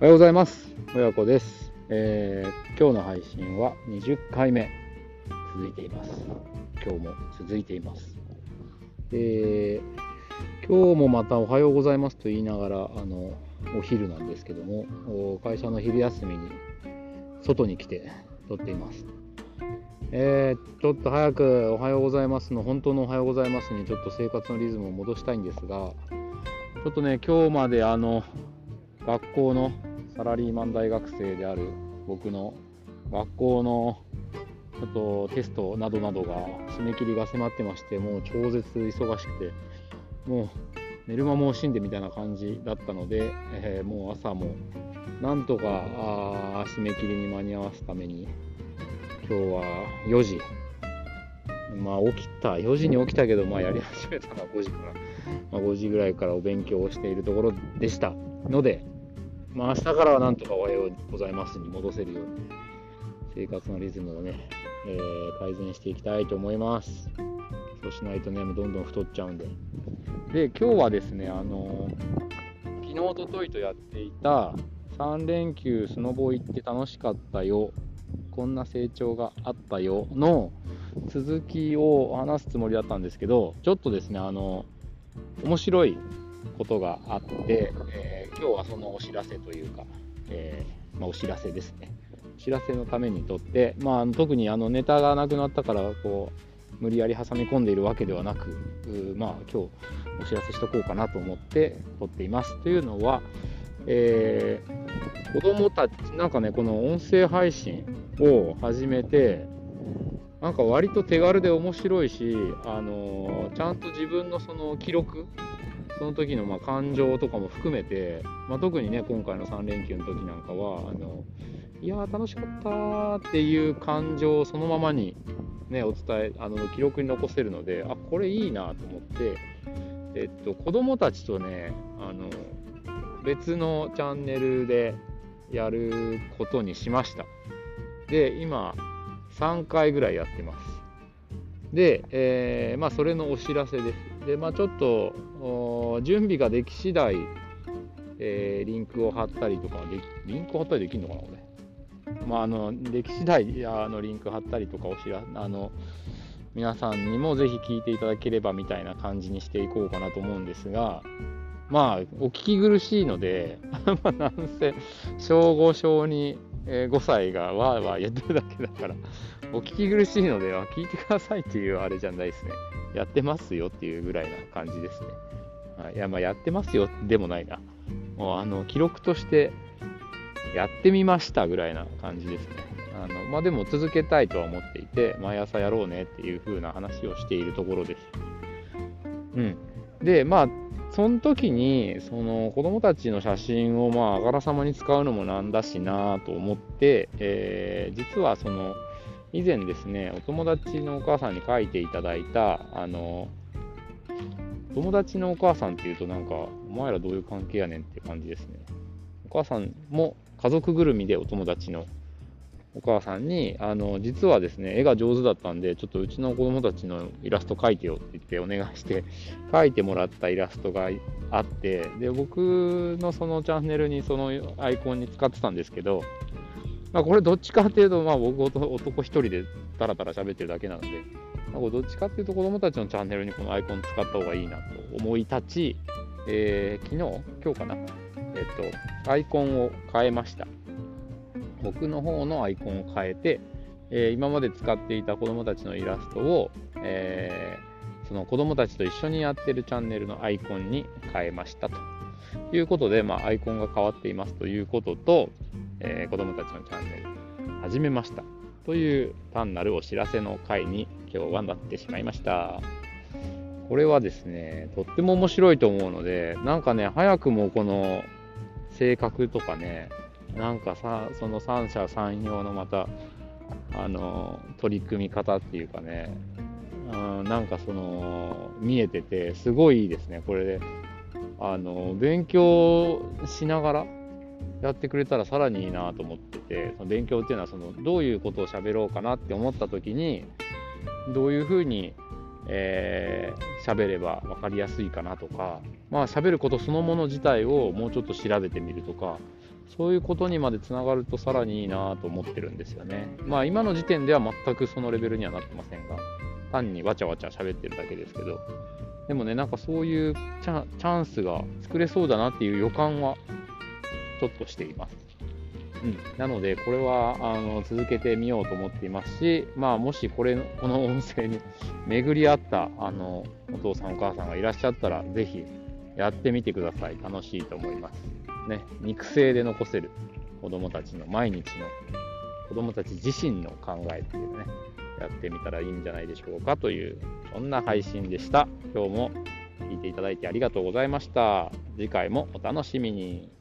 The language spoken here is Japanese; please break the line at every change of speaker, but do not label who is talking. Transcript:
おはようございます。親子です、えー今日の配信は20回目続いています。今日も続いています。で今日もまたおはようございますと言いながらあのお昼なんですけども会社の昼休みに外に来て撮っています。えーちょっと早くおはようございますの本当のおはようございますにちょっと生活のリズムを戻したいんですがちょっとね今日まであの学校のサラリーマン大学生である僕の学校のちょっとテストなどなどが締め切りが迫ってましてもう超絶忙しくてもう寝る間も惜しんでみたいな感じだったので、えーもう朝もなんとかあ締め切りに間に合わすために今日は4時。まあ起きた4時に起きたけどまあやり始めたのは5時から、まあ、5時ぐらいからお勉強をしているところでした。のでまあ明日からはなんとかおはようございますに戻せるように生活のリズムをね、えー改善していきたいと思います。そうしないとねもうどんどん太っちゃうんで。で今日はですねあの昨日おとといとやっていた3連休スノボ行って楽しかったよ。こんな成長があったよ。の続きを話すつもりだったんですけどちょっとですねあの面白いことがあって、えー今日はそのお知らせというか、えーまあ、お知らせですね。お知らせのためにとって、まあ、特にあのネタがなくなったからこう無理やり挟み込んでいるわけではなくまあ今日お知らせしとこうかなと思って撮っていますというのは、えー子供たちなんかねこの音声配信を始めてなんか割と手軽で面白いし、あのーちゃんと自分のその記録その時のまあ感情とかも含めて、まあ、特にね今回の3連休の時なんかはあのいやー楽しかったっていう感情をそのままにねお伝えあの記録に残せるのであこれいいなと思って、えっと、子供たちとねあの別のチャンネルでやることにしましたで今3回ぐらいやってますで、えーまあ、それのお知らせです。で、まあ、ちょっと準備ができ次第、えーリンクを貼ったりとか、リンクを貼ったりできるのかな、これ。まあ、あの、でき次第、あの、リンク貼ったりとかお知ら、あの、皆さんにもぜひ聞いていただければみたいな感じにしていこうかなと思うんですが、まあ、お聞き苦しいので、なんせ、小5、小2、え5歳がわーわー言ってるだけだから、お聞き苦しいのでは聞いてくださいっていうあれじゃないですね。やってますよっていうぐらいな感じですね。はい、いや、まあやってますよでもないな。もうあの記録としてやってみましたぐらいな感じですね。あのまあでも続けたいとは思っていて、毎朝やろうねっていう風な話をしているところです。うん。で、まあ、その時に、その子供たちの写真をまああからさまに使うのもなんだしなと思って、えー実はその、以前ですね、お友達のお母さんに書いていただいた、あの、友達のお母さんっていうとなんか、お前らどういう関係やねんって感じですね。お母さんも家族ぐるみでお友達のお母さんに、あの、実はですね、絵が上手だったんで、ちょっとうちの子供たちのイラスト描いてよって言ってお願いして、描いてもらったイラストがあって、で、僕のそのチャンネルにそのアイコンに使ってたんですけど、まあ、これどっちかっていうと、まあ、僕男男一人でダラダラ喋ってるだけなので、まあ、どっちかっていうと子供たちのチャンネルにこのアイコン使った方がいいなと思い立ち、えー昨日？今日かな？えっ、と、アイコンを変えました。僕の方のアイコンを変えて、えー今まで使っていた子供たちのイラストを、えーその子供たちと一緒にやってるチャンネルのアイコンに変えましたということで、まあ、アイコンが変わっていますということと、えー子供たちのチャンネル始めましたという単なるお知らせの回に今日はなってしまいました。これはですね、とっても面白いと思うので、なんかね、早くもこの性格とかね、なんかさ、その三者三様のまた、あの、取り組み方っていうかね、うん、なんかその、見えてて、すごいいいですね、これで。あの、勉強しながらやってくれたらさらにいいなと思ってて、その勉強っていうのはその、どういうことを喋ろうかなって思った時に、どういうふうに、えー喋れば分かりやすいかなとか、まあ喋ることそのもの自体をもうちょっと調べてみるとか、そういうことにまでつながるとさらにいいなと思ってるんですよね。まあ今の時点では全くそのレベルにはなってませんが、単にわちゃわちゃ喋ってるだけですけど、でもね、なんかそういうチャンスが作れそうだなっていう予感はちょっとしています。うん、なので、これはあの続けてみようと思っていますし、まあ、もしこれこの音声に巡り合ったあのお父さん、お母さんがいらっしゃったら、ぜひやってみてください。楽しいと思います。ね、肉声で残せる子供たちの毎日の子供たち自身の考えっていうね、やってみたらいいんじゃないでしょうかという、そんな配信でした。今日も聞いていただいてありがとうございました。次回もお楽しみに。